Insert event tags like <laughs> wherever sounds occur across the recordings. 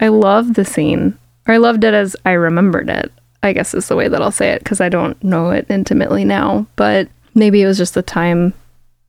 I love the scene. Or I loved it as I remembered it. I guess is the way that I'll say it because I don't know it intimately now. But maybe it was just a time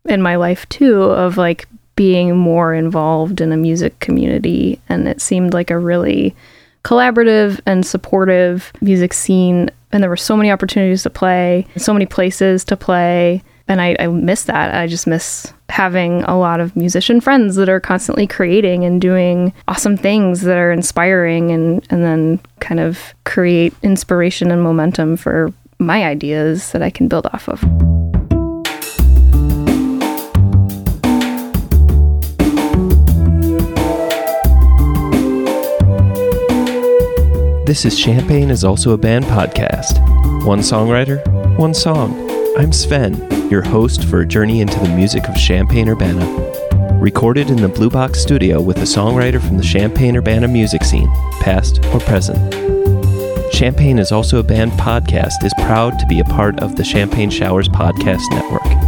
in my life too of like being more involved in a music community. And it seemed like a really collaborative and supportive music scene. And there were so many opportunities to play, so many places to play. And I, I miss that. I just miss having a lot of musician friends that are constantly creating and doing awesome things that are inspiring and, and then kind of create inspiration and momentum for my ideas that I can build off of. This is Champaign is also a band podcast. One songwriter, one song. I'm Sven, your host for a journey into the music of Champaign Urbana. Recorded in the Blue Box studio with a songwriter from the Champaign Urbana music scene, past or present. Champaign is also a band podcast is proud to be a part of the Champagne Showers Podcast Network.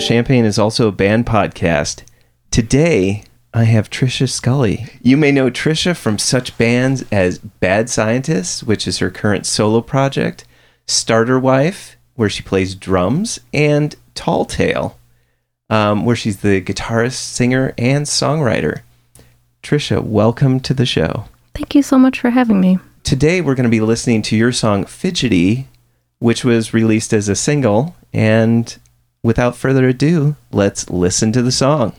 To Champaign is also a band podcast. Today, I have Trisha Scully. You may know Trisha from such bands as Bad Scientists, which is her current solo project, Starter Wife, where she plays drums, and Tall Tale, um, where she's the guitarist, singer, and songwriter. Trisha, welcome to the show. Thank you so much for having me. Today, we're going to be listening to your song Fidgety, which was released as a single, and without further ado, let's listen to the song.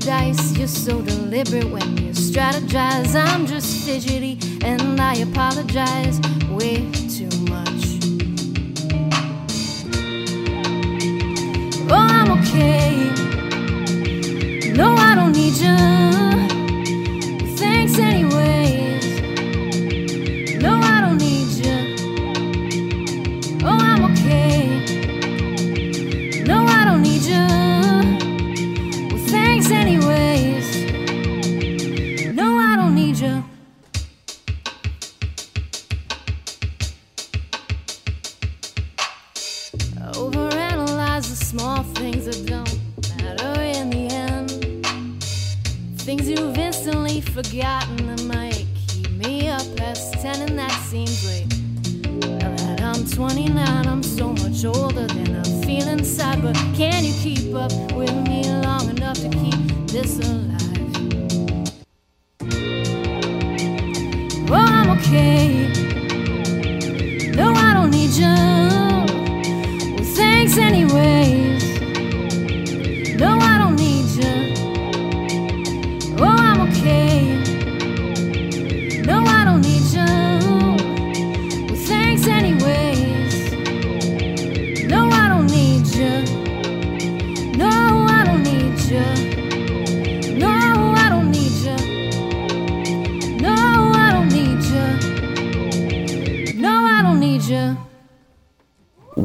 Dice. You're so deliberate when you strategize. I'm just fidgety, and I apologize way too much. Oh, I'm okay. No, I don't need you.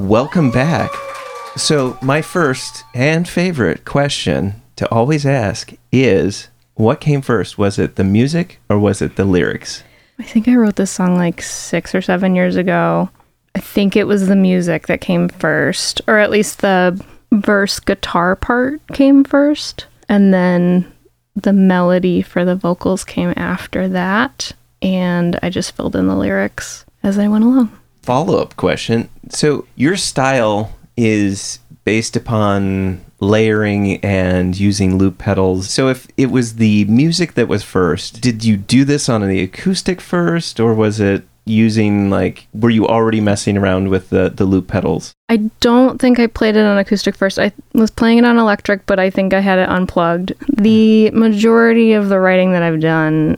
Welcome back. So, my first and favorite question to always ask is what came first? Was it the music or was it the lyrics? I think I wrote this song like six or seven years ago. I think it was the music that came first, or at least the verse guitar part came first. And then the melody for the vocals came after that. And I just filled in the lyrics as I went along. Follow up question. So, your style is based upon layering and using loop pedals. So if it was the music that was first, did you do this on the acoustic first or was it using like were you already messing around with the the loop pedals? I don't think I played it on acoustic first. I was playing it on electric, but I think I had it unplugged. The majority of the writing that I've done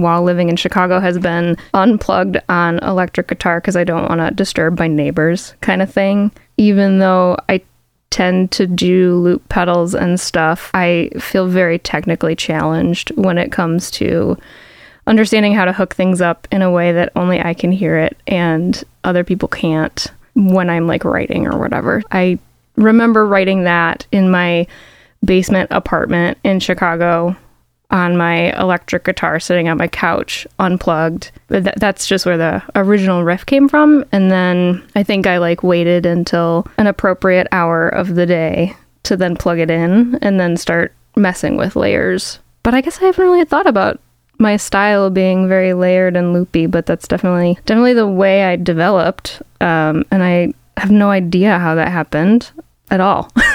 while living in Chicago has been unplugged on electric guitar because I don't want to disturb my neighbors, kind of thing. Even though I tend to do loop pedals and stuff, I feel very technically challenged when it comes to understanding how to hook things up in a way that only I can hear it and other people can't when I'm like writing or whatever. I remember writing that in my basement apartment in Chicago on my electric guitar sitting on my couch unplugged. Th- that's just where the original riff came from. And then I think I like waited until an appropriate hour of the day to then plug it in and then start messing with layers. But I guess I haven't really thought about my style being very layered and loopy, but that's definitely definitely the way I developed. Um, and I have no idea how that happened at all. <laughs>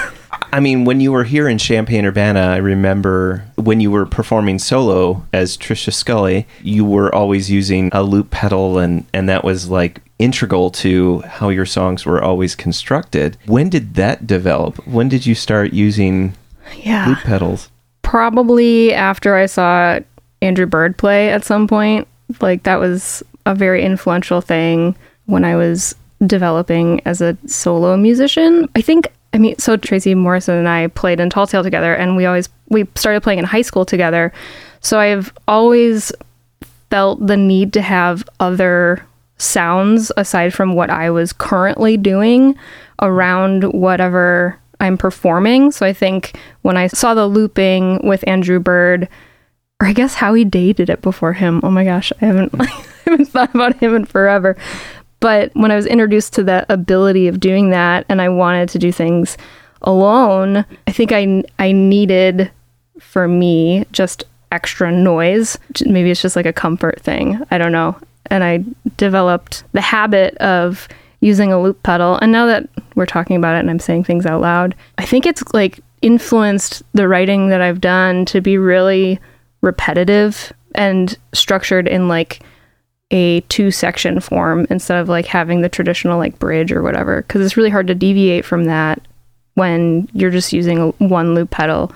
I mean, when you were here in Champaign Urbana, I remember when you were performing solo as Trisha Scully, you were always using a loop pedal, and, and that was like integral to how your songs were always constructed. When did that develop? When did you start using yeah. loop pedals? Probably after I saw Andrew Bird play at some point. Like, that was a very influential thing when I was developing as a solo musician. I think I mean, so Tracy Morrison and I played in Tall Tale together, and we always we started playing in high school together. So I've always felt the need to have other sounds aside from what I was currently doing around whatever I'm performing. So I think when I saw the looping with Andrew Bird, or I guess how he dated it before him. Oh my gosh, I haven't <laughs> I haven't thought about him in forever. But when I was introduced to the ability of doing that and I wanted to do things alone, I think I, I needed for me just extra noise. Maybe it's just like a comfort thing. I don't know. And I developed the habit of using a loop pedal. And now that we're talking about it and I'm saying things out loud, I think it's like influenced the writing that I've done to be really repetitive and structured in like a two section form instead of like having the traditional like bridge or whatever because it's really hard to deviate from that when you're just using a, one loop pedal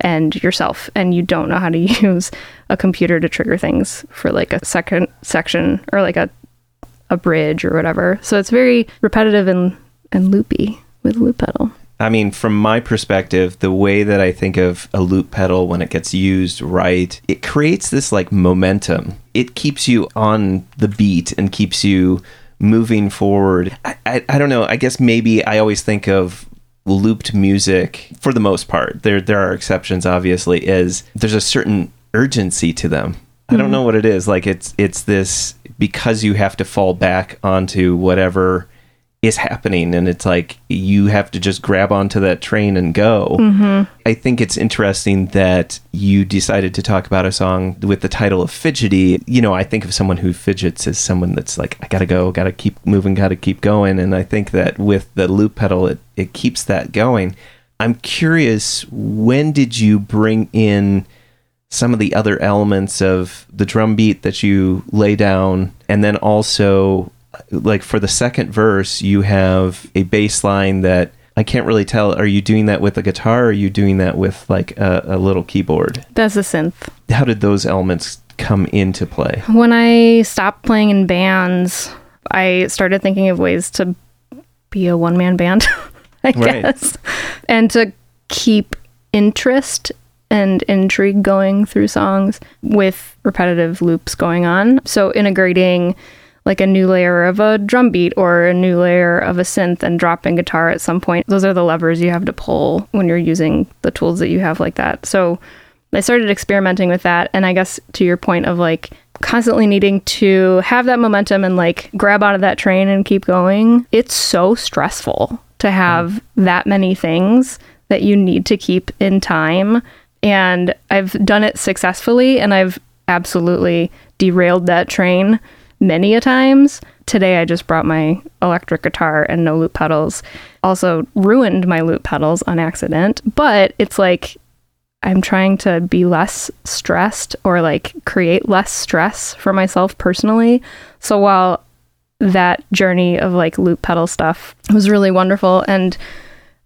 and yourself and you don't know how to <laughs> use a computer to trigger things for like a second section or like a a bridge or whatever. So it's very repetitive and and loopy with loop pedal I mean, from my perspective, the way that I think of a loop pedal when it gets used right, it creates this like momentum. It keeps you on the beat and keeps you moving forward. I, I, I don't know. I guess maybe I always think of looped music for the most part. There there are exceptions, obviously, is there's a certain urgency to them. Mm-hmm. I don't know what it is. Like it's it's this because you have to fall back onto whatever is happening and it's like you have to just grab onto that train and go. Mm-hmm. I think it's interesting that you decided to talk about a song with the title of Fidgety. You know, I think of someone who fidgets as someone that's like, I gotta go, gotta keep moving, gotta keep going. And I think that with the loop pedal, it, it keeps that going. I'm curious, when did you bring in some of the other elements of the drum beat that you lay down and then also like for the second verse, you have a bass line that I can't really tell. Are you doing that with a guitar or are you doing that with like a, a little keyboard? That's a synth. How did those elements come into play? When I stopped playing in bands, I started thinking of ways to be a one man band, <laughs> I Right. guess, and to keep interest and intrigue going through songs with repetitive loops going on. So integrating like a new layer of a drum beat or a new layer of a synth and drop in guitar at some point. Those are the levers you have to pull when you're using the tools that you have like that. So I started experimenting with that. And I guess to your point of like constantly needing to have that momentum and like grab out of that train and keep going, it's so stressful to have that many things that you need to keep in time. And I've done it successfully and I've absolutely derailed that train many a times. Today I just brought my electric guitar and no loop pedals. Also ruined my loop pedals on accident, but it's like I'm trying to be less stressed or like create less stress for myself personally. So while that journey of like loop pedal stuff was really wonderful and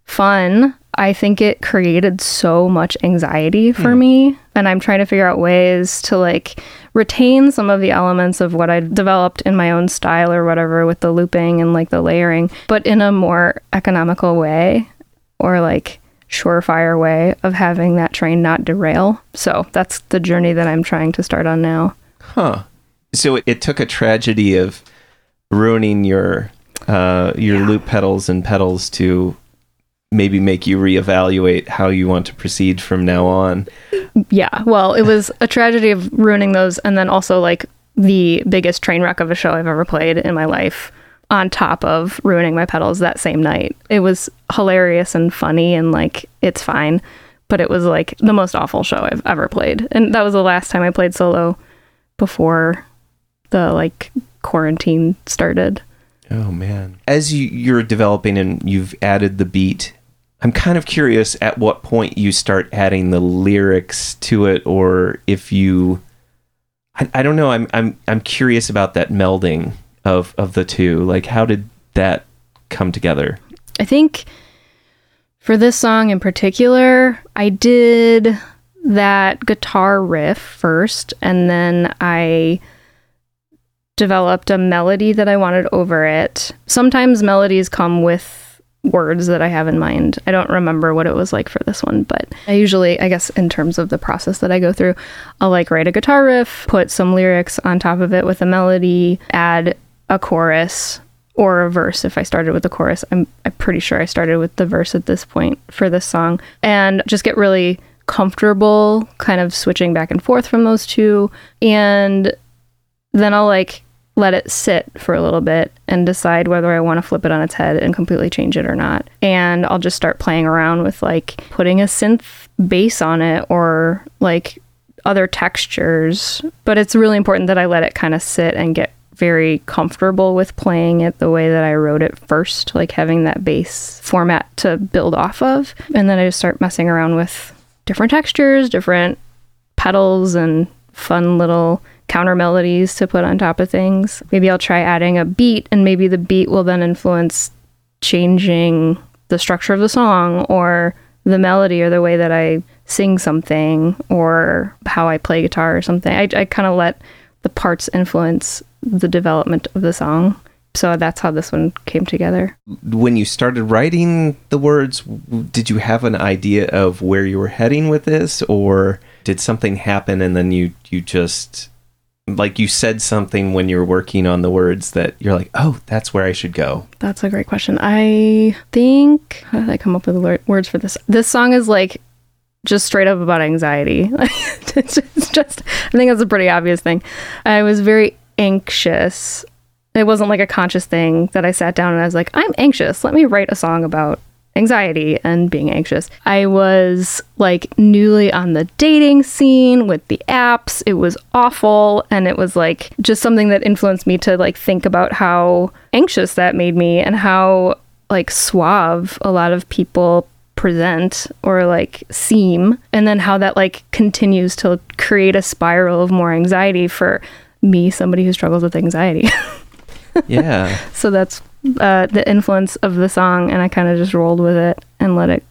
fun, I think it created so much anxiety for hmm. me. And I'm trying to figure out ways to like retain some of the elements of what I developed in my own style or whatever with the looping and like the layering, but in a more economical way or like surefire way of having that train not derail. So that's the journey that I'm trying to start on now. Huh. So it, it took a tragedy of ruining your uh, your loop pedals and pedals to maybe make you reevaluate how you want to proceed from now on. Yeah. Well, it was a tragedy of ruining those and then also like the biggest train wreck of a show I've ever played in my life on top of ruining my pedals that same night. It was hilarious and funny and like it's fine, but it was like the most awful show I've ever played. And that was the last time I played solo before the like quarantine started. Oh man. As you, you're developing and you've added the beat, I'm kind of curious at what point you start adding the lyrics to it or if you I, I don't know, I'm I'm I'm curious about that melding of of the two. Like how did that come together? I think for this song in particular, I did that guitar riff first, and then I developed a melody that I wanted over it. Sometimes melodies come with words that I have in mind. I don't remember what it was like for this one, but I usually, I guess, in terms of the process that I go through, I'll like write a guitar riff, put some lyrics on top of it with a melody, add a chorus or a verse if I started with the chorus. I'm, I'm pretty sure I started with the verse at this point for this song, and just get really comfortable kind of switching back and forth from those two. And then I'll like let it sit for a little bit and decide whether I want to flip it on its head and completely change it or not. And I'll just start playing around with like putting a synth bass on it or like other textures. But it's really important that I let it kind of sit and get very comfortable with playing it the way that I wrote it first, like having that bass format to build off of. And then I just start messing around with different textures, different pedals, and fun little counter melodies to put on top of things. Maybe I'll try adding a beat, and maybe the beat will then influence changing the structure of the song or the melody or the way that I sing something or how I play guitar or something. I, I kind of let the parts influence the development of the song. So that's how this one came together. When you started writing the words, did you have an idea of where you were heading with this or did something happen and then you you just like you said something when you were working on the words that you're like, "Oh, that's where I should go." That's a great question. I think how did I come up with the words for this? This song is like just straight up about anxiety. <laughs> it's just, it's just I think that's a pretty obvious thing. I was very anxious. It wasn't like a conscious thing that I sat down and I was like, I'm anxious. Let me write a song about anxiety and being anxious. I was like newly on the dating scene with the apps. It was awful and it was like just something that influenced me to like think about how anxious that made me and how like suave a lot of people present or like seem and then how that like continues to create a spiral of more anxiety for me somebody who struggles with anxiety. <laughs> Yeah. so that's uh, the influence of the song, and I kind of just rolled with it and let it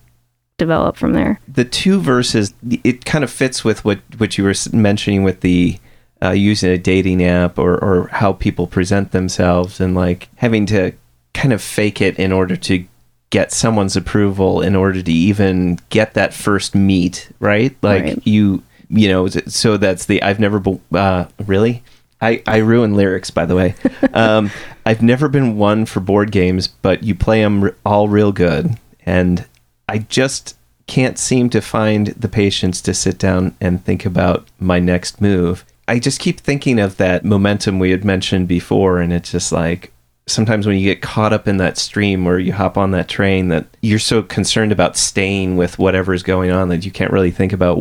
develop from there. the two verses it kind of fits with what what you were mentioning with the uh, using a dating app or or how people present themselves and like having to kind of fake it in order to get someone's approval in order to even get that first meet right like Right. you you know so that's the i've never be- uh really I, I ruin lyrics, by the way. Um, <laughs> I've never been one for board games, but you play them all real good. And I just can't seem to find the patience to sit down and think about my next move. I just keep thinking of that momentum we had mentioned before, and it's just like sometimes when you get caught up in that stream or you hop on that train that you're so concerned about staying with whatever's going on that you can't really think about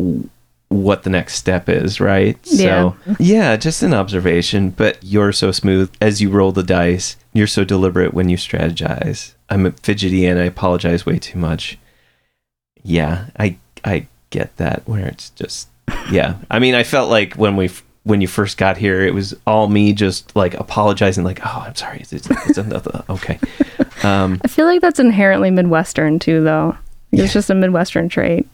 what the next step is, right? Yeah. So, yeah, just an observation, but you're so smooth as you roll the dice. You're so deliberate when you strategize. I'm fidgety and I apologize way too much. Yeah, I I get that where it's just yeah. I mean, I felt like when we when you first got here, it was all me just like apologizing, like, "Oh, I'm sorry, it's, it's, it's another <laughs> okay." Um, I feel like that's inherently Midwestern too, though. It's just a Midwestern trait.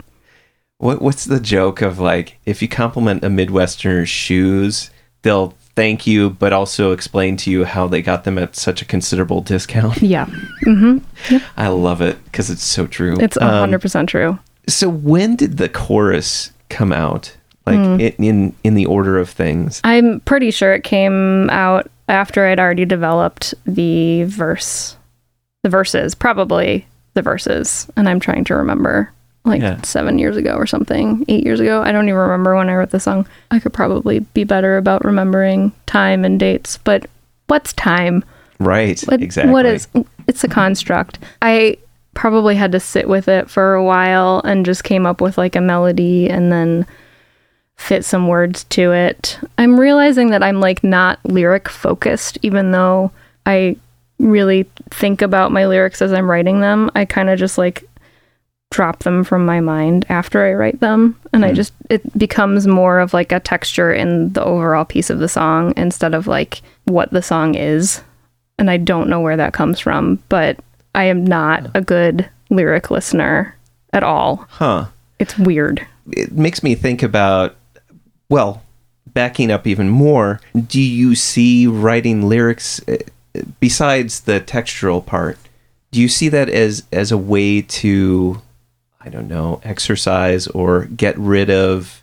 What what's the joke of like if you compliment a Midwesterner's shoes, they'll thank you, but also explain to you how they got them at such a considerable discount. Yeah, <laughs> I love it because it's so true. it's Um, hundred percent true. so when did the chorus come out? Like Hmm. in, in in the order of things. I'm pretty sure it came out after I'd already developed the verse, the verses, probably the verses, and I'm trying to remember. Like Yeah. seven years ago or something, eight years ago. I don't even remember when I wrote the song. I could probably be better about remembering time and dates, but what's time? Right. What, exactly. What is? It's a construct. I probably had to sit with it for a while and just came up with like a melody and then fit some words to it. I'm realizing that I'm like not lyric focused, even though I really think about my lyrics as I'm writing them. I kind of just like drop them from my mind after I write them. And I just, it becomes more of like a texture in the overall piece of the song instead of like what the song is and I don't know where that comes from, but I am not a good lyric listener at all. Huh. It's weird. It makes me think about well, backing up even more, do you see writing lyrics uh, besides the textural part? Do you see that as as a way to I don't know, exercise or get rid of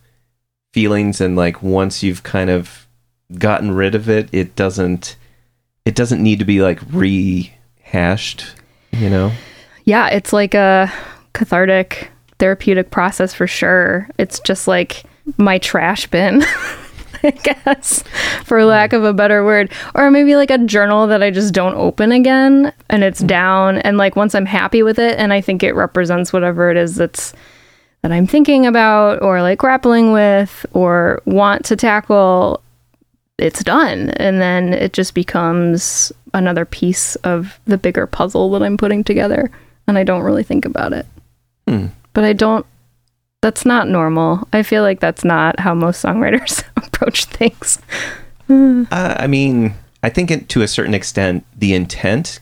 feelings and like once you've kind of gotten rid of it, it doesn't it doesn't need to be like rehashed, you know? Yeah, it's like a cathartic therapeutic process for sure. It's just like my trash bin. <laughs> <laughs> I guess, for lack of a better word. Or maybe like a journal that I just don't open again and it's down. And like once I'm happy with it and I think it represents whatever it is that's that I'm thinking about or like grappling with or want to tackle, it's done. And then it just becomes another piece of the bigger puzzle that I'm putting together. And I don't really think about it. Hmm. But I don't, that's not normal. I feel like that's not how most songwriters <laughs> approach things. Uh, I mean, I think it, to a certain extent, the intent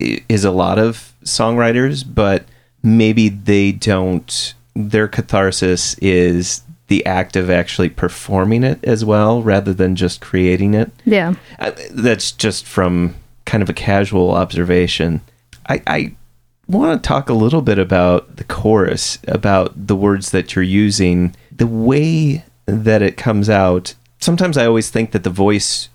is a lot of songwriters, but maybe they don't. Their catharsis is the act of actually performing it as well, rather than just creating it. Yeah. Uh, that's just from kind of a casual observation. I, I want to talk a little bit about the chorus, about the words that you're using, the way that it comes out. Sometimes I always think that the voice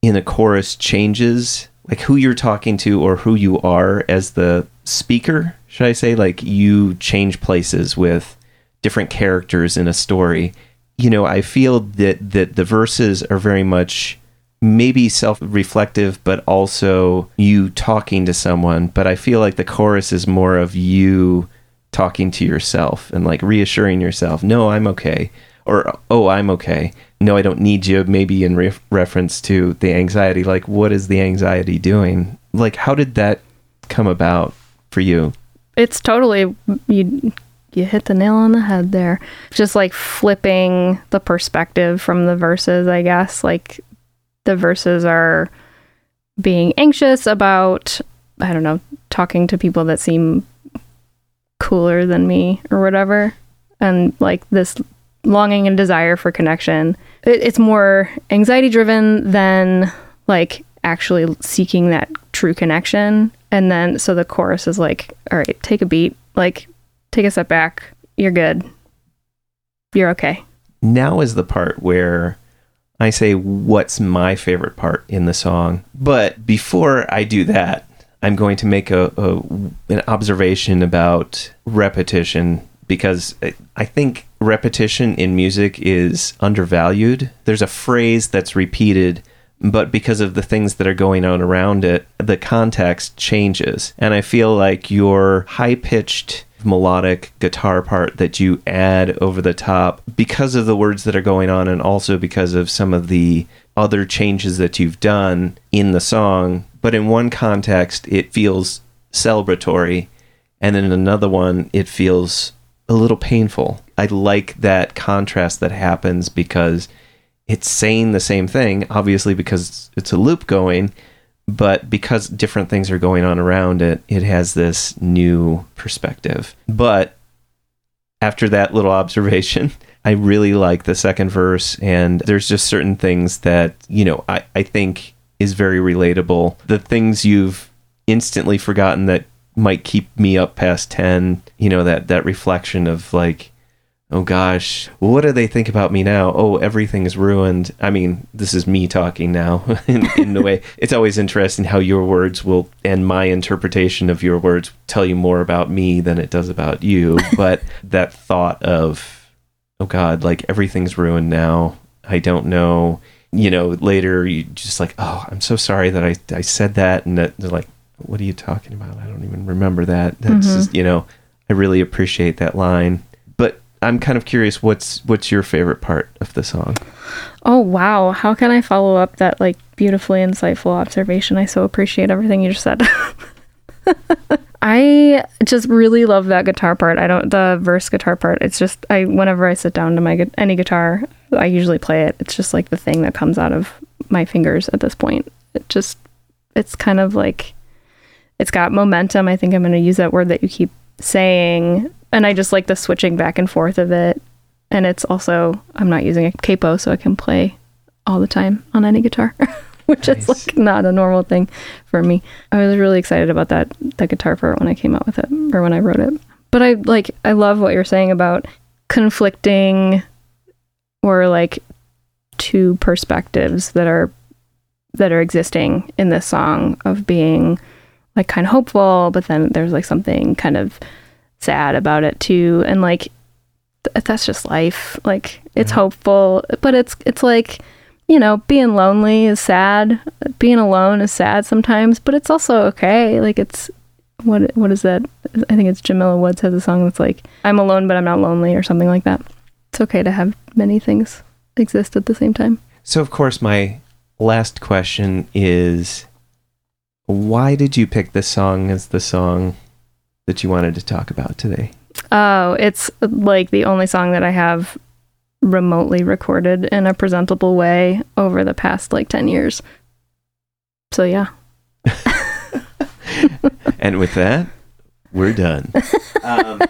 in a chorus changes, like who you're talking to or who you are as the speaker, should I say? Like you change places with different characters in a story. You know, I feel that that the verses are very much maybe self-reflective but also you talking to someone, but I feel like the chorus is more of you talking to yourself and like reassuring yourself, "No, I'm okay." Or, "Oh, I'm okay." No, I don't need you. Maybe in re- reference to the anxiety, like what is the anxiety doing? Like how did that come about for you? It's totally, you, you hit the nail on the head there. Just like flipping the perspective from the verses, I guess. Like the verses are being anxious about, I don't know, talking to people that seem cooler than me or whatever. And like this longing and desire for connection. It, it's more anxiety driven than like actually seeking that true connection. And then so the chorus is like, all right, take a beat, like take a step back. You're good. You're okay. now is the part where I say what's my favorite part in the song. But before I do that, I'm going to make a, a an observation about repetition because I- I think repetition in music is undervalued. There's a phrase that's repeated, but because of the things that are going on around it, the context changes. And I feel like your high pitched melodic guitar part that you add over the top because of the words that are going on and also because of some of the other changes that you've done in the song. But in one context it feels celebratory and in another one it feels a little painful. I like that contrast that happens because it's saying the same thing obviously because it's a loop going but because different things are going on around it, it has this new perspective. But after that little observation, <laughs> I really like the second verse, and there's just certain things that, you know, I, I think is very relatable. The things you've instantly forgotten that might keep me up past 10, you know, that, that reflection of like, oh gosh, what do they think about me now? Oh, everything is ruined. I mean, this is me talking now <laughs> in, in the way. <laughs> It's always interesting how your words will, and my interpretation of your words tell you more about me than it does about you. <laughs> But that thought of, oh God, like everything's ruined now. I don't know. You know, later you just like, oh, I'm so sorry that I, I said that. And that, they're like, what are you talking about? I don't even remember that. That's mm-hmm. just, you know, I really appreciate that line. I'm kind of curious what's what's your favorite part of the song? Oh wow, how can I follow up that like beautifully insightful observation? I so appreciate everything you just said. <laughs> I just really love that guitar part. I don't the verse guitar part. It's just I whenever I sit down to my any guitar, I usually play it. It's just like the thing that comes out of my fingers at this point. It just it's kind of like it's got momentum. I think I'm going to use that word that you keep saying and I just like the switching back and forth of it. And it's also I'm not using a capo so I can play all the time on any guitar, <laughs> which is like not a normal thing for me. I was really excited about that that guitar part when I came out with it or when I wrote it. But I like I love what you're saying about conflicting or like two perspectives that are that are existing in this song of being like kind of hopeful, but then there's like something kind of sad about it too. And like th- that's just life. Like it's Yeah. hopeful but it's it's like you know being lonely is sad. Being alone is sad sometimes but it's also okay. Like it's what what is that? I think it's jamila woods has a song that's like i'm alone but i'm not lonely or something like that. It's okay to have many things exist at the same time. So of course my last question is why did you pick this song as the song that you wanted to talk about today? Oh, it's like the only song that I have remotely recorded in a presentable way over the past like 10 years. So yeah. <laughs> And with that, we're done. <laughs> Um,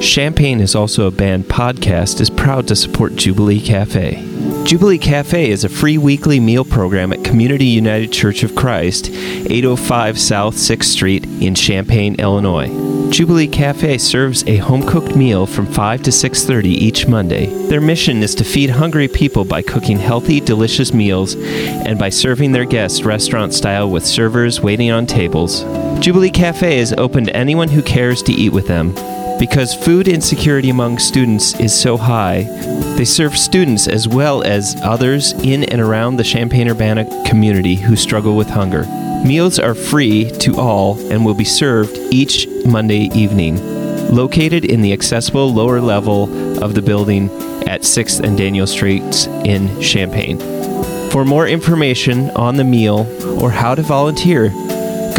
Champaign is also a band podcast is proud to support Jubilee Cafe. Jubilee Cafe is a free weekly meal program at Community United Church of Christ, 805 South 6th Street in Champaign, Illinois. Jubilee Cafe serves a home-cooked meal from 5 to 6:30 each Monday. Their mission is to feed hungry people by cooking healthy, delicious meals and by serving their guests restaurant style with servers waiting on tables. Jubilee Cafe is open to anyone who cares to eat with them. Because food insecurity among students is so high, they serve students as well as others in and around the Champaign Urbana community who struggle with hunger. Meals are free to all and will be served each Monday evening. Located in the accessible lower level of the building at 6th and Daniel Streets in Champaign. For more information on the meal or how to volunteer,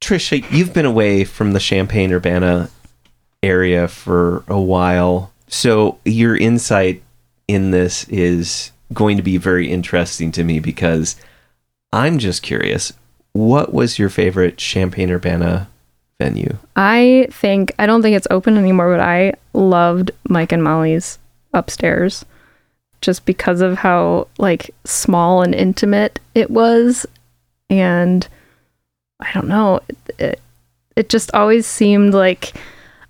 Trisha, you've been away from the Champaign Urbana area for a while. So, your insight in this is going to be very interesting to me because I'm just curious. What was your favorite Champaign Urbana venue? I think I don't think it's open anymore, but I loved Mike and Molly's upstairs just because of how like small and intimate it was and I don't know, it, it, it just always seemed like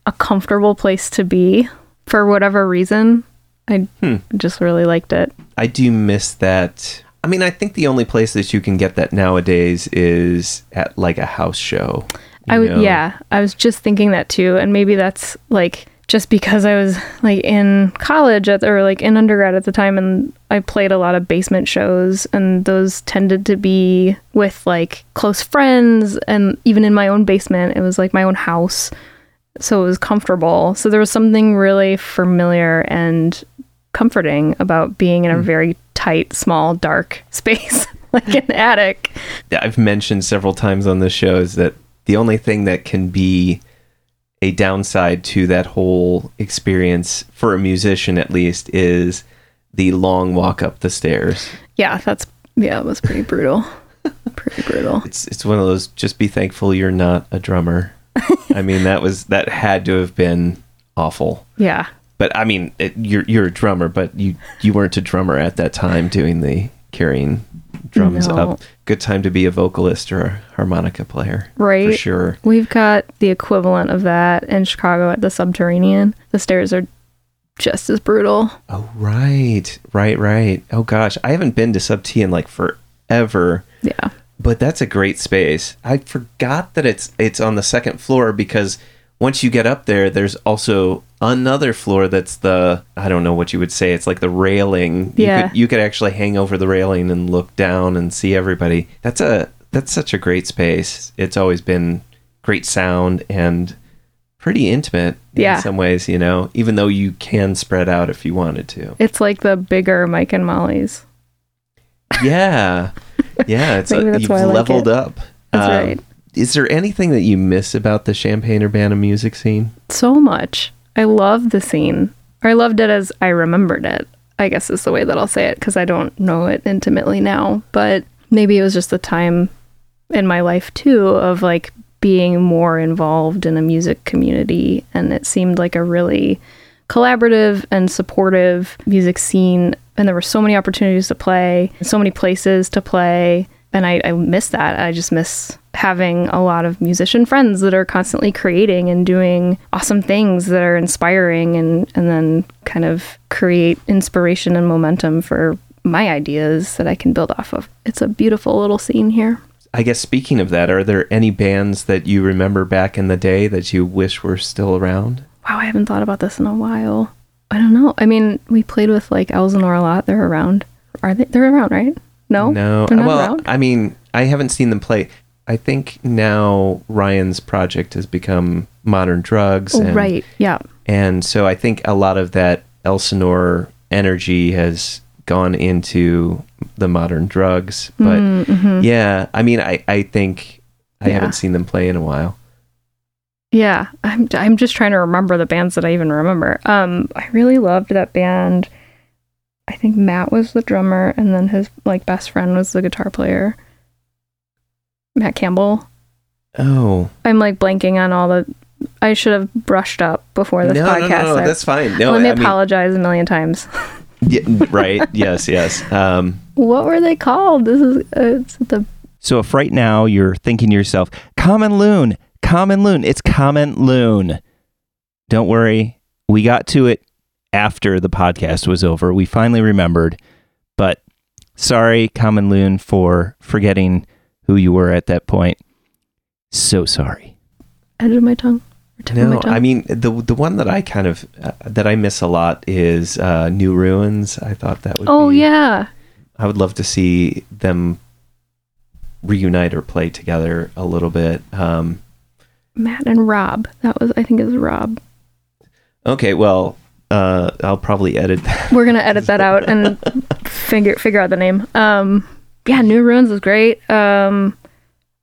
a comfortable place to be for whatever reason. I Hmm. just really liked it. I do miss that. I mean, I think the only place that you can get that nowadays is at like a house show. I would, yeah, I was just thinking that too, and maybe that's like just because I was like in college at, or like in undergrad at the time, and I played a lot of basement shows, and those tended to be with like close friends, and even in my own basement, it was like my own house, so it was comfortable. So there was something really familiar and comforting about being in a hmm. very tight, small, dark <laughs> space like an attic. I've mentioned several times on this show is that the only thing that can be a downside to that whole experience for a musician at least is the long walk up the stairs. Yeah, that's yeah, it was pretty brutal. <laughs> pretty brutal. It's it's one of those just be thankful you're not a drummer. <laughs> I mean that was that had to have been awful. Yeah. But I mean it, you're you're a drummer but you you weren't a drummer at that time doing the carrying drums No. up. Good time to be a vocalist or a harmonica player. Right. For sure. We've got the equivalent of that in Chicago at the Subterranean. The stairs are just as brutal. Oh right, right, right. Oh gosh, I haven't been to Sub T in like forever, Yeah. but that's a great space. I forgot that it's it's on the second floor because once you get up there, there's also another floor that's the I don't know what you would say. It's like the railing. You Yeah. could, you could actually hang over the railing and look down and see everybody. That's a that's such a great space. It's always been great sound and pretty intimate Yeah. in some ways, you know, even though you can spread out if you wanted to. It's like the bigger Mike and Molly's. Yeah, yeah. It's <laughs> a, you've I like leveled it. up. That's Um, right. Is there anything that you miss about the Champaign Urbana music scene? So much. I love the scene. I loved it as I remembered it. I guess is the way that I'll say it because I don't know it intimately now. But maybe it was just the time in my life too of like being more involved in a music community and it seemed like a really collaborative and supportive music scene and there were so many opportunities to play so many places to play and I, I miss that i just miss having a lot of musician friends that are constantly creating and doing awesome things that are inspiring and and then kind of create inspiration and momentum for my ideas that i can build off of it's a beautiful little scene here I guess speaking of that, are there any bands that you remember back in the day that you wish were still around? Wow, I haven't thought about this in a while. I don't know. I mean, we played with like Elsinore a lot. They're around. Are they? They're around, right? No. No. Well, around. I mean, I haven't seen them play. I think now Ryan's project has become Modern Drugs. Oh, and, right. Yeah. And so I think a lot of that Elsinore energy has gone into the modern drugs. But Mm-hmm. yeah, I mean, I, I think I Yeah. haven't seen them play in a while. Yeah. I'm. I'm just trying to remember the bands that I even remember. Um, I really loved that band. I think Matt was the drummer, and then his like best friend was the guitar player. Matt Campbell. Oh, I'm like blanking on all the. I should have brushed up before this no, podcast. no, no, no, that's fine. No, Let me I mean, apologize a million times. yeah, right. yes, yes. Um, What were they called? This is uh, it's the So if right now you're thinking to yourself, Common Loon, Common Loon, it's Common Loon. Don't worry, we got to it after the podcast was over. We finally remembered, but sorry, Common Loon, for forgetting who you were at that point. So sorry. edge of my tongue. Or tip of my no. I mean the the one that I kind of uh, that I miss a lot is uh, New Ruins. I thought that would. oh be, yeah, I would love to see them reunite or play together a little bit. Um, Matt and Rob. That was I think it was Rob. okay, well, uh, I'll probably edit that. We're gonna edit that out and <laughs> figure figure out the name. Um, yeah, New Ruins was great. Um,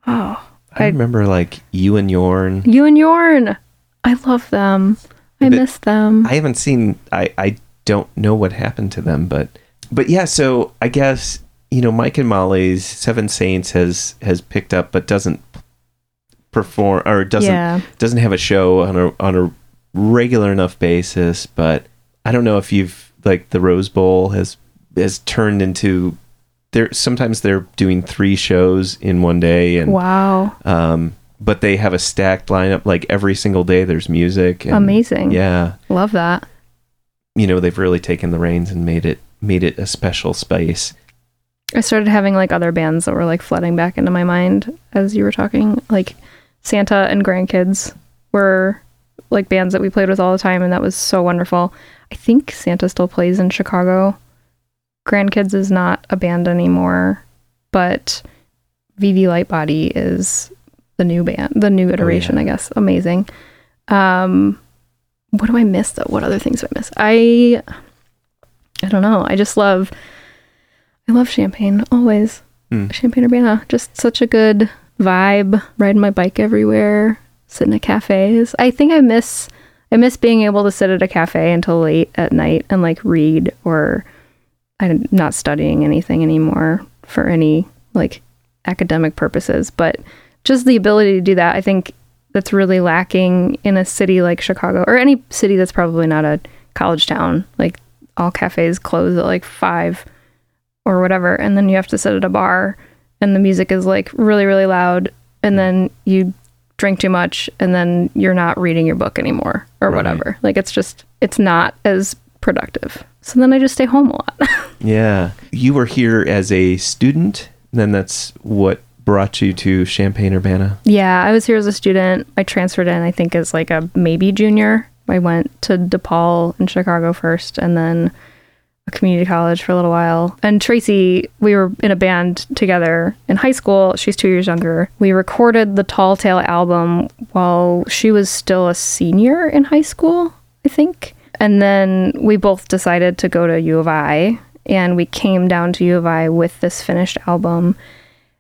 oh, I I- remember like you and Yorn. you and Yorn. I love them. I miss them. I haven't seen. I I don't know what happened to them, but but yeah, so I guess you know Mike and Molly's Seven Saints has has picked up, but doesn't perform or doesn't Yeah. doesn't have a show on a on a regular enough basis. But I don't know if you've like the Rose Bowl has has turned into there. Sometimes they're doing three shows in one day, and Wow. um, but they have a stacked lineup. Like every single day, there's music. And, Amazing. Yeah, Love that. you know they've really taken the reins and made it made it a special space. I started having like other bands that were like flooding back into my mind as you were talking. Like Santah and Grandkids were like bands that we played with all the time, and that was so wonderful. I think Santah still plays in Chicago. Grandkids is not a band anymore, but VV Lightbody is the new band, the new iteration, I guess. Amazing. Um, what do I miss though? What other things do I miss? I I don't know. I just love I love Champaign always. Mm. Champaign Urbana, just such a good vibe. Riding my bike everywhere, sitting at cafes. I think I miss I miss being able to sit at a cafe until late at night and like read or I'm not studying anything anymore for any like academic purposes, but just the ability to do that, I think that's really lacking in a city like Chicago or any city that's probably not a college town. Like all cafes close at like five or whatever, and then you have to sit at a bar and the music is like really, really loud, and then you drink too much and then you're not reading your book anymore or Right. whatever. Like it's just it's not as productive. So then I just stay home a lot. <laughs> Yeah, you were here as a student. Then that's what brought you to Champaign Urbana. Yeah, I was here as a student. I transferred in, I think, as like a maybe junior. I went to DePaul in Chicago first and then community college for a little while. And Tracy, we were in a band together in high school. She's two years younger. We recorded the Tall Tale album while she was still a senior in high school, I think. And then we both decided to go to U of I and we came down to U of I with this finished album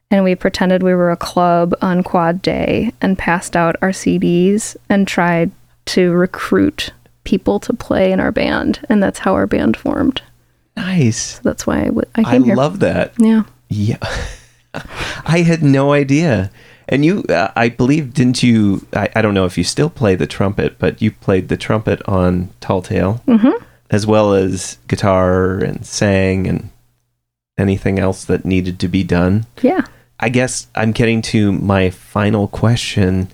and we pretended we were a club on quad day and passed out our CDs and tried to recruit people to play in our band, and that's how our band formed. Nice. So that's why I, w- I I came here. I love that. yeah, Yeah, <laughs> I had no idea. And you, uh, I believe, didn't you? I, I don't know if you still play the trumpet, but you played the trumpet on Tall Tale, Mhm. as well as guitar and sang and anything else that needed to be done. yeah. I guess I'm getting to my final question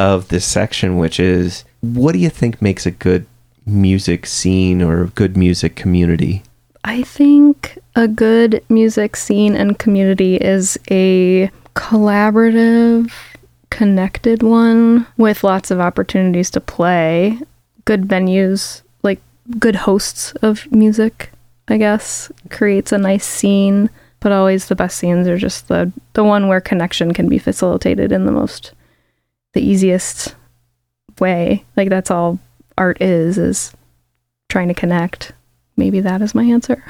of this section, which is what do you think makes a good music scene or a good music community? I think a good music scene and community is a collaborative, connected one with lots of opportunities to play, good venues, like good hosts of music, I guess, creates a nice scene. But always the best scenes are just the the one where connection can be facilitated in the most the easiest way. Like that's all art is is trying to connect. Maybe that is my answer.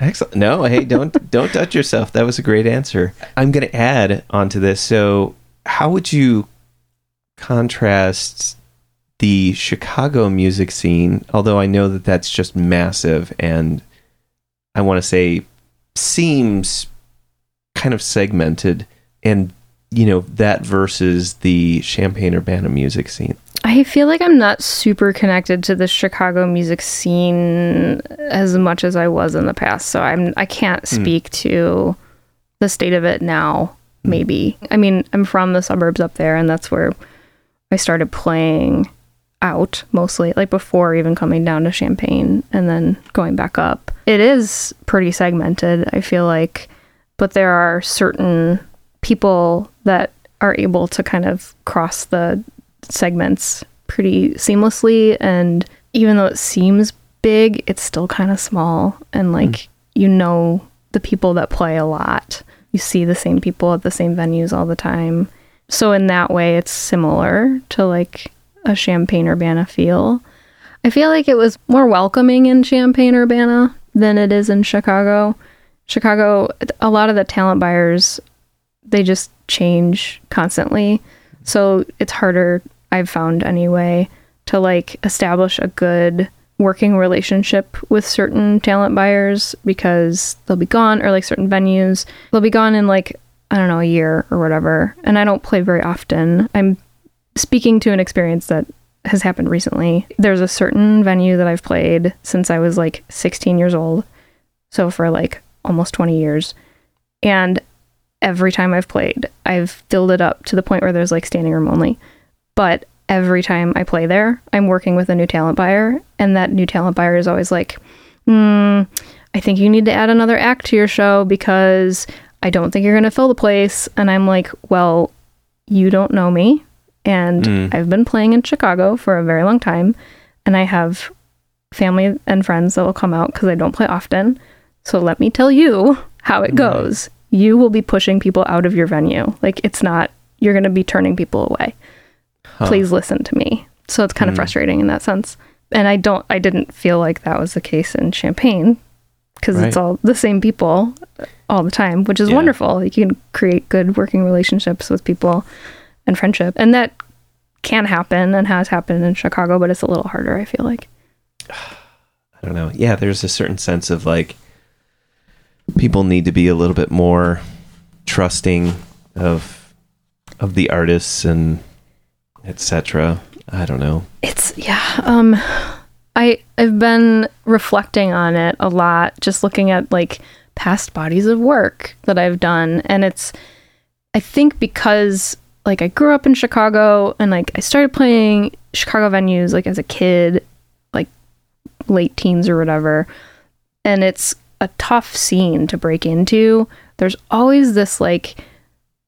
Excellent. No, hey, don't <laughs> don't touch yourself. That was a great answer. I'm going to add onto this. So, how would you contrast the Chicago music scene? Although I know that that's just massive, and I want to say seems kind of segmented, and you know that versus the Champaign Urbana music scene. I feel like I'm not super connected to the Chicago music scene as much as I was in the past. So I'm I can't hmm. speak to the state of it now, hmm. maybe. I mean, I'm from the suburbs up there and that's where I started playing out mostly, like before even coming down to Champaign and then going back up. It is pretty segmented, I feel like, but there are certain people that are able to kind of cross the segments pretty seamlessly and even though it seems big it's still kind of small and hmm. like you know the people that play a lot. You see the same people at the same venues all the time. So in that way it's similar to like a Champaign urbana feel. I feel like it was more welcoming in Champaign urbana than it is in chicago. Chicago a lot of the talent buyers they just change constantly. So it's harder, I've found anyway, to like establish a good working relationship with certain talent buyers because they'll be gone or like certain venues. They'll be gone in like, I don't know, a year or whatever. And I don't play very often. I'm speaking to an experience that has happened recently. There's a certain venue that I've played since I was like 16 years old. So for like almost 20 years. And every time I've played, I've filled it up to the point where there's like standing room only. But every time I play there, I'm working with a new talent buyer, and that new talent buyer is always like, mm, I think you need to add another act to your show because I don't think you're going to fill the place. And I'm like, well, you don't know me. And Mm. I've been playing in Chicago for a very long time. And I have family and friends that will come out because I don't play often. So let me tell you how it goes. You will be pushing people out of your venue. Like, it's not, you're going to be turning people away Huh. please listen to me. So it's kind of Mm. frustrating in that sense. And I don't, I didn't feel like that was the case in Champaign because it's all the same people all the time, which is Yeah. wonderful. You can create good working relationships with people and friendship. And that can happen and has happened in Chicago, but it's a little harder, I feel like. <sighs> I don't know. Yeah, there's a certain sense of like people need to be a little bit more trusting of of the artists and etc. I don't know. It's yeah. Um, I I've been reflecting on it a lot, just looking at like past bodies of work that I've done, and it's I think because like I grew up in Chicago and like I started playing Chicago venues like as a kid, like late teens or whatever, and it's a tough scene to break into. There's always this like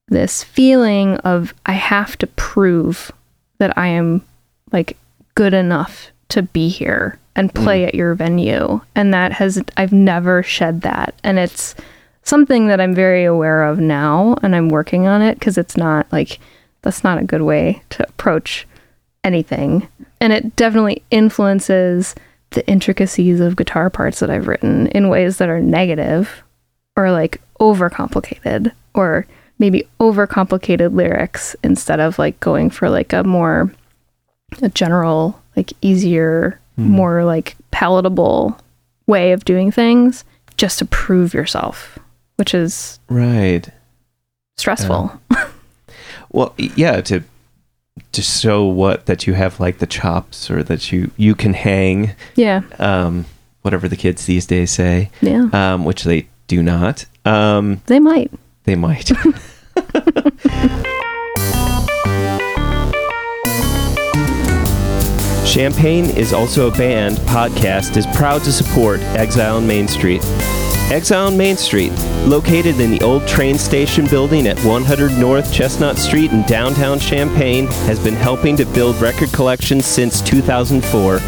this feeling of I have to prove that I am like good enough to be here and play mm. at your venue. And that has, I've never shed that. And it's something that I'm very aware of now and I'm working on it because it's not like, that's not a good way to approach anything. And it definitely influences the intricacies of guitar parts that I've written in ways that are negative or like overcomplicated or maybe overcomplicated lyrics instead of like going for like a more a general like easier more like palatable way of doing things just to prove yourself which is Right. stressful Well, yeah, to to show what that you have like the chops or that you you can hang yeah um whatever the kids these days say yeah um which they do not. Um they might they might. <laughs> <laughs> Champaign is also a band podcast is proud to support Exile on Main Street. Exile on Main Street, located in the old train station building at 100 North Chestnut Street in downtown Champaign, has been helping to build record collections since 2004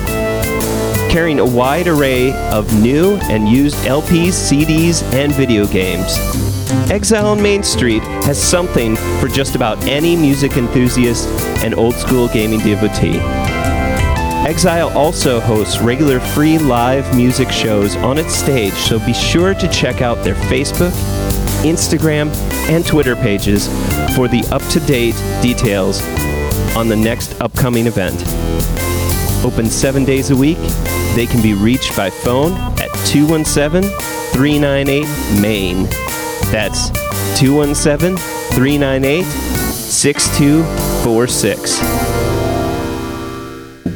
carrying a wide array of new and used LPs, CDs, and video games. Exile on Main Street has something for just about any music enthusiast and old school gaming devotee. Exile also hosts regular free live music shows on its stage, so be sure to check out their Facebook, Instagram, and Twitter pages for the up to date details on the next upcoming event. Open seven days a week. They can be reached by phone at 217 398 Main. That's 217 398 6246.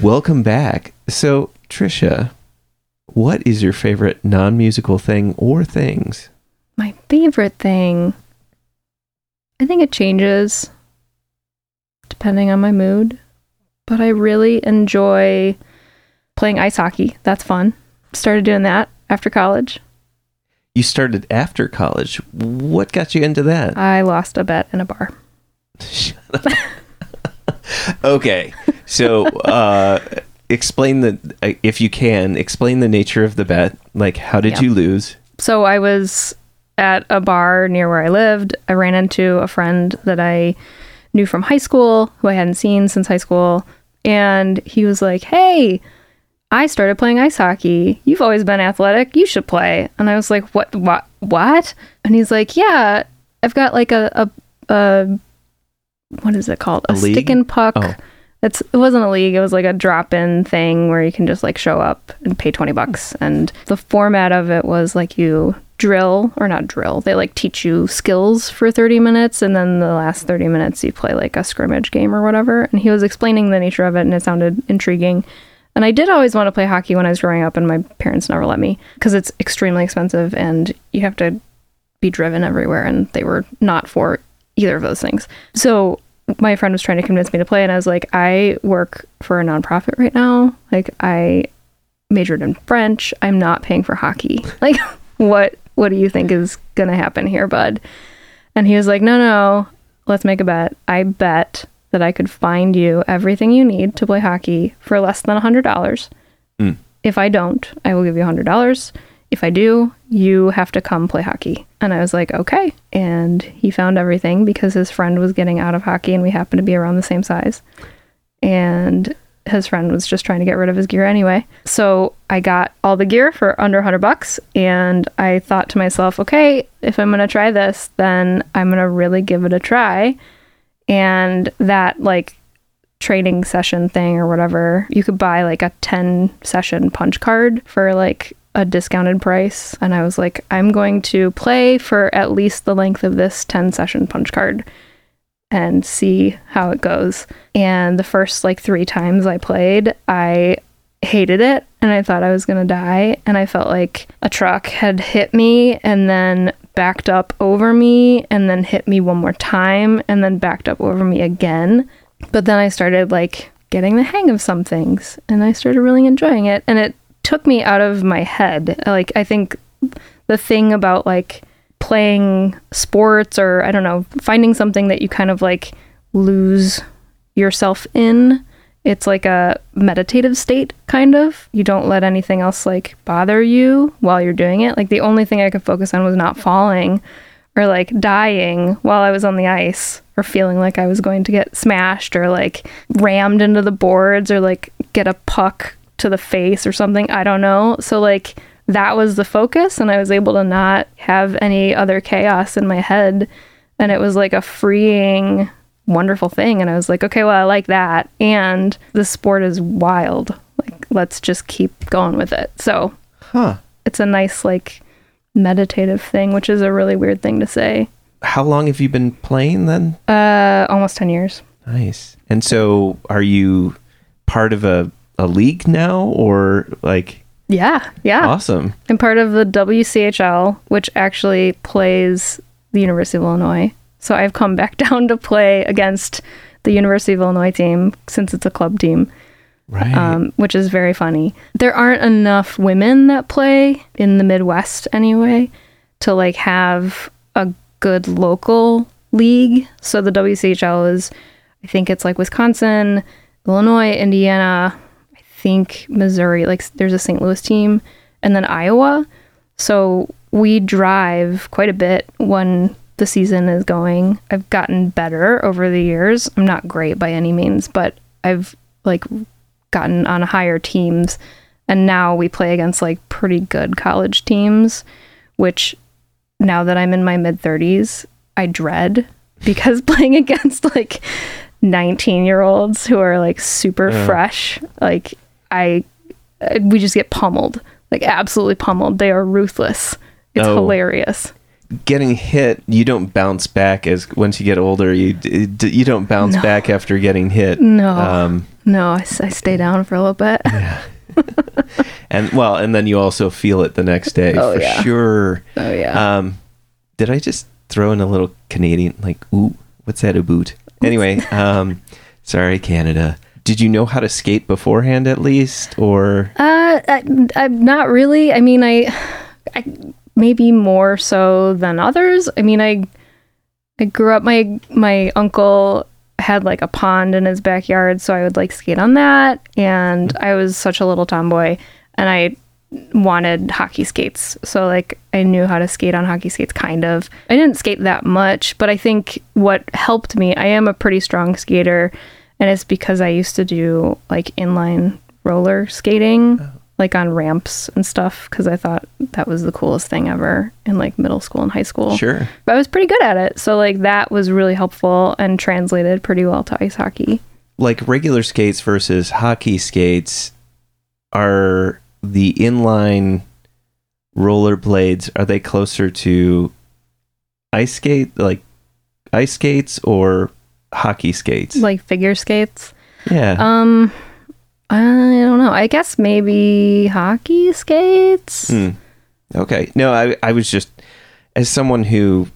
Welcome back. So, Trisha, what is your favorite non musical thing or things? my favorite thing i think it changes depending on my mood but i really enjoy playing ice hockey that's fun started doing that after college You started after college. What got you into that? i lost a bet in a bar <laughs> Okay. So, uh, explain the, uh, if you can, explain the nature of the bet. Like, how did Yeah. you lose? So I was at a bar near where I lived. I ran into a friend that I knew from high school who I hadn't seen since high school. And he was like, Hey, I started playing ice hockey. You've always been athletic. You should play. And I was like, What? What? What? And he's like, Yeah, I've got like a, a, a what is it called? A A, stick and puck. Oh. It's it wasn't a league. It was like a drop-in thing where you can just like show up and pay 20 bucks. And the format of it was like you drill or not drill. They like teach you skills for 30 minutes and then the last 30 minutes you play like a scrimmage game or whatever. And he was explaining the nature of it and it sounded intriguing. And I did always want to play hockey when I was growing up and my parents never let me because it's extremely expensive and you have to be driven everywhere and they were not for either of those things. So my friend was trying to convince me to play and I was like, I work for a nonprofit right now. Like I majored in French. I'm not paying for hockey. <laughs> Like what what do you think is to happen here, bud? And he was like, "No, no. Let's make a bet. I bet that I could find you everything you need to play hockey for less than $100. Mm. If I don't, I will give you $100. If I do, you have to come play hockey. And I was like, okay. And he found everything because his friend was getting out of hockey and we happened to be around the same size. And his friend was just trying to get rid of his gear anyway. So I got all the gear for under 100 bucks and I thought to myself, okay, if I'm going to try this, then I'm going to really give it a try. And that like training session thing or whatever, you could buy like a 10 session punch card for like a discounted price. And I was like, I'm going to play for at least the length of this 10 session punch card and see how it goes. And the first like three times I played, I hated it and I thought I was going to die. And I felt like a truck had hit me and then backed up over me and then hit me one more time and then backed up over me again. But then I started like getting the hang of some things and I started really enjoying it. And it took me out of my head. Like, I think the thing about like playing sports or I don't know, finding something that you kind of like lose yourself in. It's like a meditative state, kind of. You don't let anything else like bother you while you're doing it. Like the only thing I could focus on was not falling or like dying while I was on the ice or feeling like I was going to get smashed or like rammed into the boards or like get a puck to the face or something. I don't know. So, like, that was the focus, and I was able to not have any other chaos in my head. And it was like a freeing, wonderful thing. And I was like, okay, well, I like that. And the sport is wild. Like, let's just keep going with it. So, Huh. it's a nice, like, meditative thing, which is a really weird thing to say. How long have you been playing then? Uh, almost 10 years. Nice. And so are you part of a, a league now or like Yeah, yeah. awesome? I'm part of the WCHL, which actually plays the University of Illinois. So I've come back <laughs> down to play against the University of Illinois team since it's a club team, Right. um, which is very funny. There aren't enough women that play in the Midwest anyway to like have a good local league. So the WCHL is, I think it's like Wisconsin, Illinois, Indiana, I think Missouri. Like there's a St. Louis team, and then Iowa. So we drive quite a bit when the season is going. I've gotten better over the years. I'm not great by any means, but I've like gotten on higher teams and now we play against like pretty good college teams, which now that I'm in my mid 30s, I dread because <laughs> playing against like 19 year olds who are like super Yeah. fresh, like I, uh, we just get pummeled, like absolutely pummeled. They are ruthless. It's Oh. hilarious. Getting hit, you don't bounce back as once you get older. You you don't bounce No. back after getting hit. No. Um, No, I, I stay down for a little bit. <laughs> and well, and then you also feel it the next day Oh, for yeah. sure. Oh, yeah. Um, did I just throw in a little Canadian like ooh? What's that a boot? Anyway, <laughs> um, sorry, Canada. Did you know how to skate beforehand at least, or Uh, I, I'm not really. I mean, I, I maybe more so than others. I mean, I, I grew up. My my uncle had like a pond in his backyard, so I would like skate on that. And I was such a little tomboy, and I wanted hockey skates. So like I knew how to skate on hockey skates kind of. I didn't skate that much, but I think what helped me, I am a pretty strong skater and it's because I used to do like inline roller skating uh-huh. Like on ramps and stuff cuz I thought that was the coolest thing ever in like middle school and high school. sure? But I was pretty good at it. So like that was really helpful and translated pretty well to ice hockey. like regular skates versus hockey skates, are the inline roller blades are they closer to ice skate like ice skates or hockey skates? Like figure skates. yeah. Um, I don't know. I guess maybe hockey skates. Hmm. Okay. No, I I was just as someone who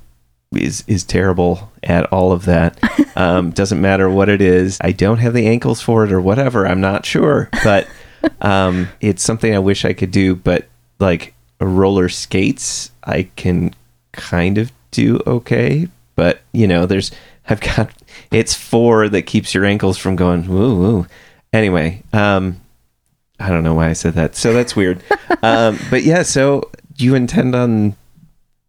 is is terrible at all of that. <laughs> Um, doesn't matter what it is. I don't have the ankles for it or whatever. I'm not sure, but um, it's something I wish I could do. But like roller skates, I can kind of do okay. But you know, there's I've got it's four that keeps your ankles from going woo woo. Anyway, um, I don't know why I said that. So that's weird. <laughs> um, but yeah, so you intend on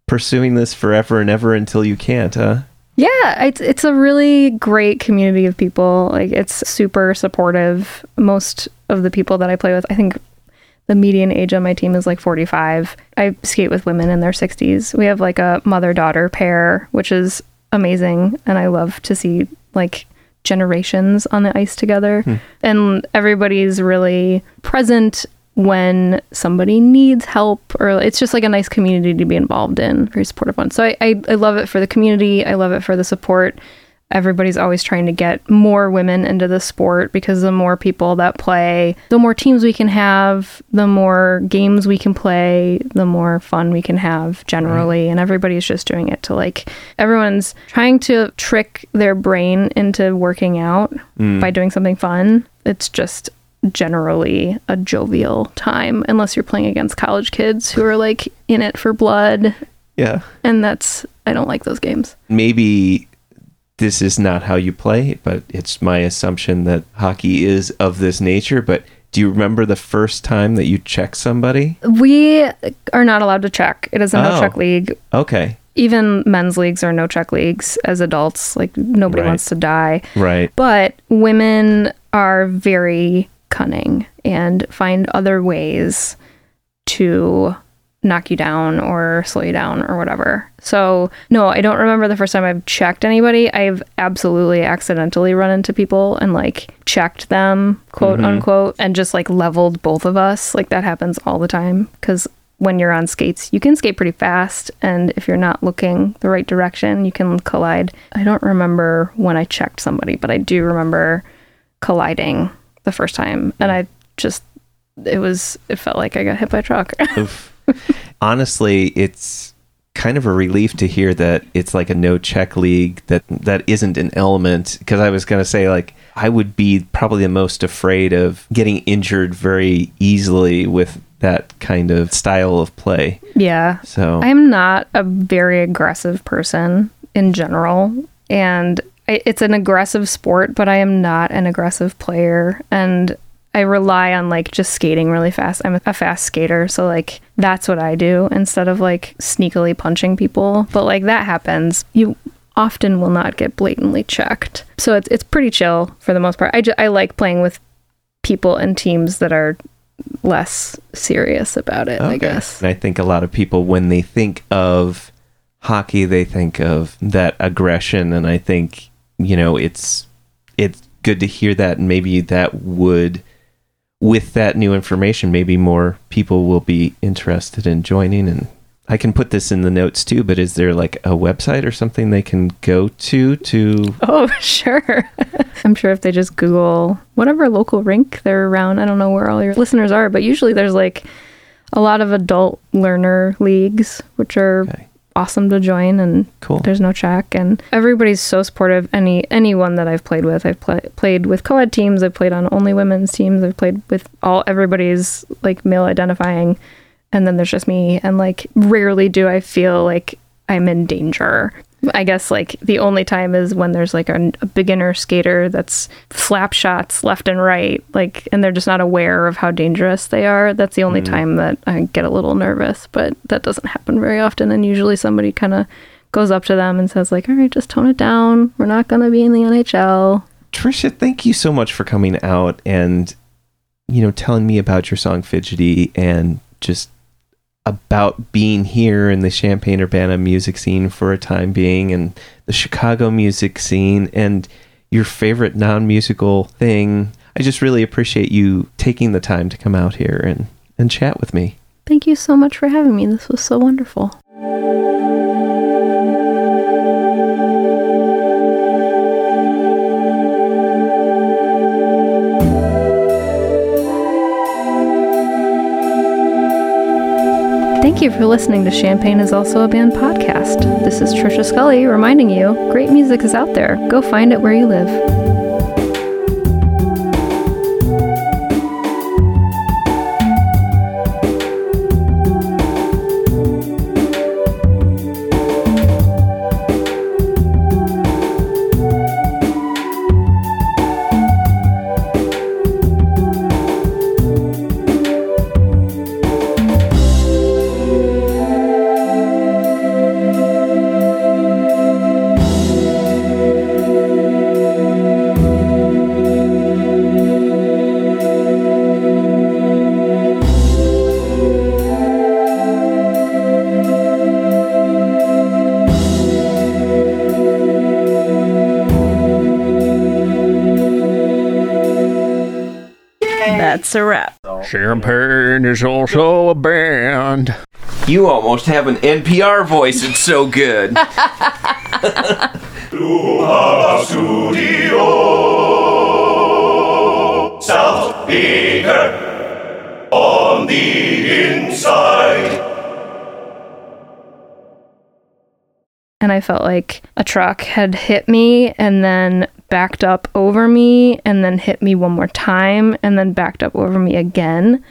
pursuing this forever and ever until you can't, huh? Yeah, it's it's a really great community of people. Like it's super supportive. Most of the people that I play with, I think the median age on my team is like 45. I skate with women in their 60s. We have like a mother-daughter pair, which is amazing and I love to see like generations on the ice together. Hmm. And everybody's really present when somebody needs help or it's just like a nice community to be involved in very supportive one. So I, I, I love it for the community. I love it for the support everybody's always trying to get more women into the sport because the more people that play the more teams we can have the more games we can play the more fun we can have generally. And everybody's just doing it to like everyone's trying to trick their brain into working out hmm. by doing something fun. It's just generally a jovial time unless you're playing against college kids who are like in it for blood. Yeah. and that's I don't like those games. Maybe this is not how you play, but it's my assumption that hockey is of this nature. But do you remember the first time that you checked somebody? We are not allowed to check. It is a no Oh. check league. Okay. Even men's leagues are no check leagues as adults. Like nobody Right. wants to die. Right. But women are very cunning and find other ways to knock you down or slow you down or whatever. So, no, I don't remember the first time I've checked anybody. I've absolutely accidentally run into people and like checked them, quote mm-hmm. unquote, and just like leveled both of us. Like that happens all the time because when you're on skates, you can skate pretty fast. And if you're not looking the right direction, you can collide. I don't remember when I checked somebody, but I do remember colliding the first time. And mm. I just, it was, it felt like I got hit by a truck. <laughs> <laughs> Honestly, it's kind of a relief to hear that it's like a no check league that that isn't an element because I was going to say like I would be probably the most afraid of getting injured very easily with that kind of style of play. yeah. So I'm not a very aggressive person in general, and it's an aggressive sport, but I am not an aggressive player, and I rely on like just skating really fast. I'm a fast skater, so like that's what I do instead of like sneakily punching people. But like that happens, you often will not get blatantly checked. So it's it's pretty chill for the most part. I ju- I like playing with people and teams that are less serious about it, I guess. And I think a lot of people, when they think of hockey, they think of that aggression, and I think you know it's it's good to hear that, and maybe that would, with that new information, maybe more people will be interested in joining. And I can put this in the notes too. But is there like a website or something they can go to to? <laughs> Oh, sure. <laughs> I'm sure if they just Google whatever local rink they're around, I don't know where all your listeners are, but usually there's like a lot of adult learner leagues, which are Okay. Awesome to join and Cool. there's no check and everybody's so supportive. Any anyone that i've played with i've pla played with co-ed teams i've played on only women's teams i've played with all everybody's like male identifying. And then there's just me. And like rarely do i feel like i'm in danger i guess like the only time is when there's like a, a beginner skater that's flap shots left and right like and they're just not aware of how dangerous they are. That's the only mm. time that i get a little nervous but that doesn't happen very often. And usually somebody kind of goes up to them and says like all right just tone it down. We're not going to be in the nhl Trisha, thank you so much for coming out and you know telling me about your song "Fidgety" and just about being here in the Champaign Urbana music scene for a time being and the Chicago music scene and your favorite non musical thing. I just really appreciate you taking the time to come out here and, and chat with me. Thank you so much for having me. This was so wonderful. Thank you for listening to Champaign is Also a Band podcast. This is Trisha Scully reminding you great music is out there. Go find it where you live. Champaign is also a band. You almost have an NPR voice. It's so good. South Beaker on the inside. and I felt like a truck had hit me and then backed up over me and then hit me one more time and then backed up over me again.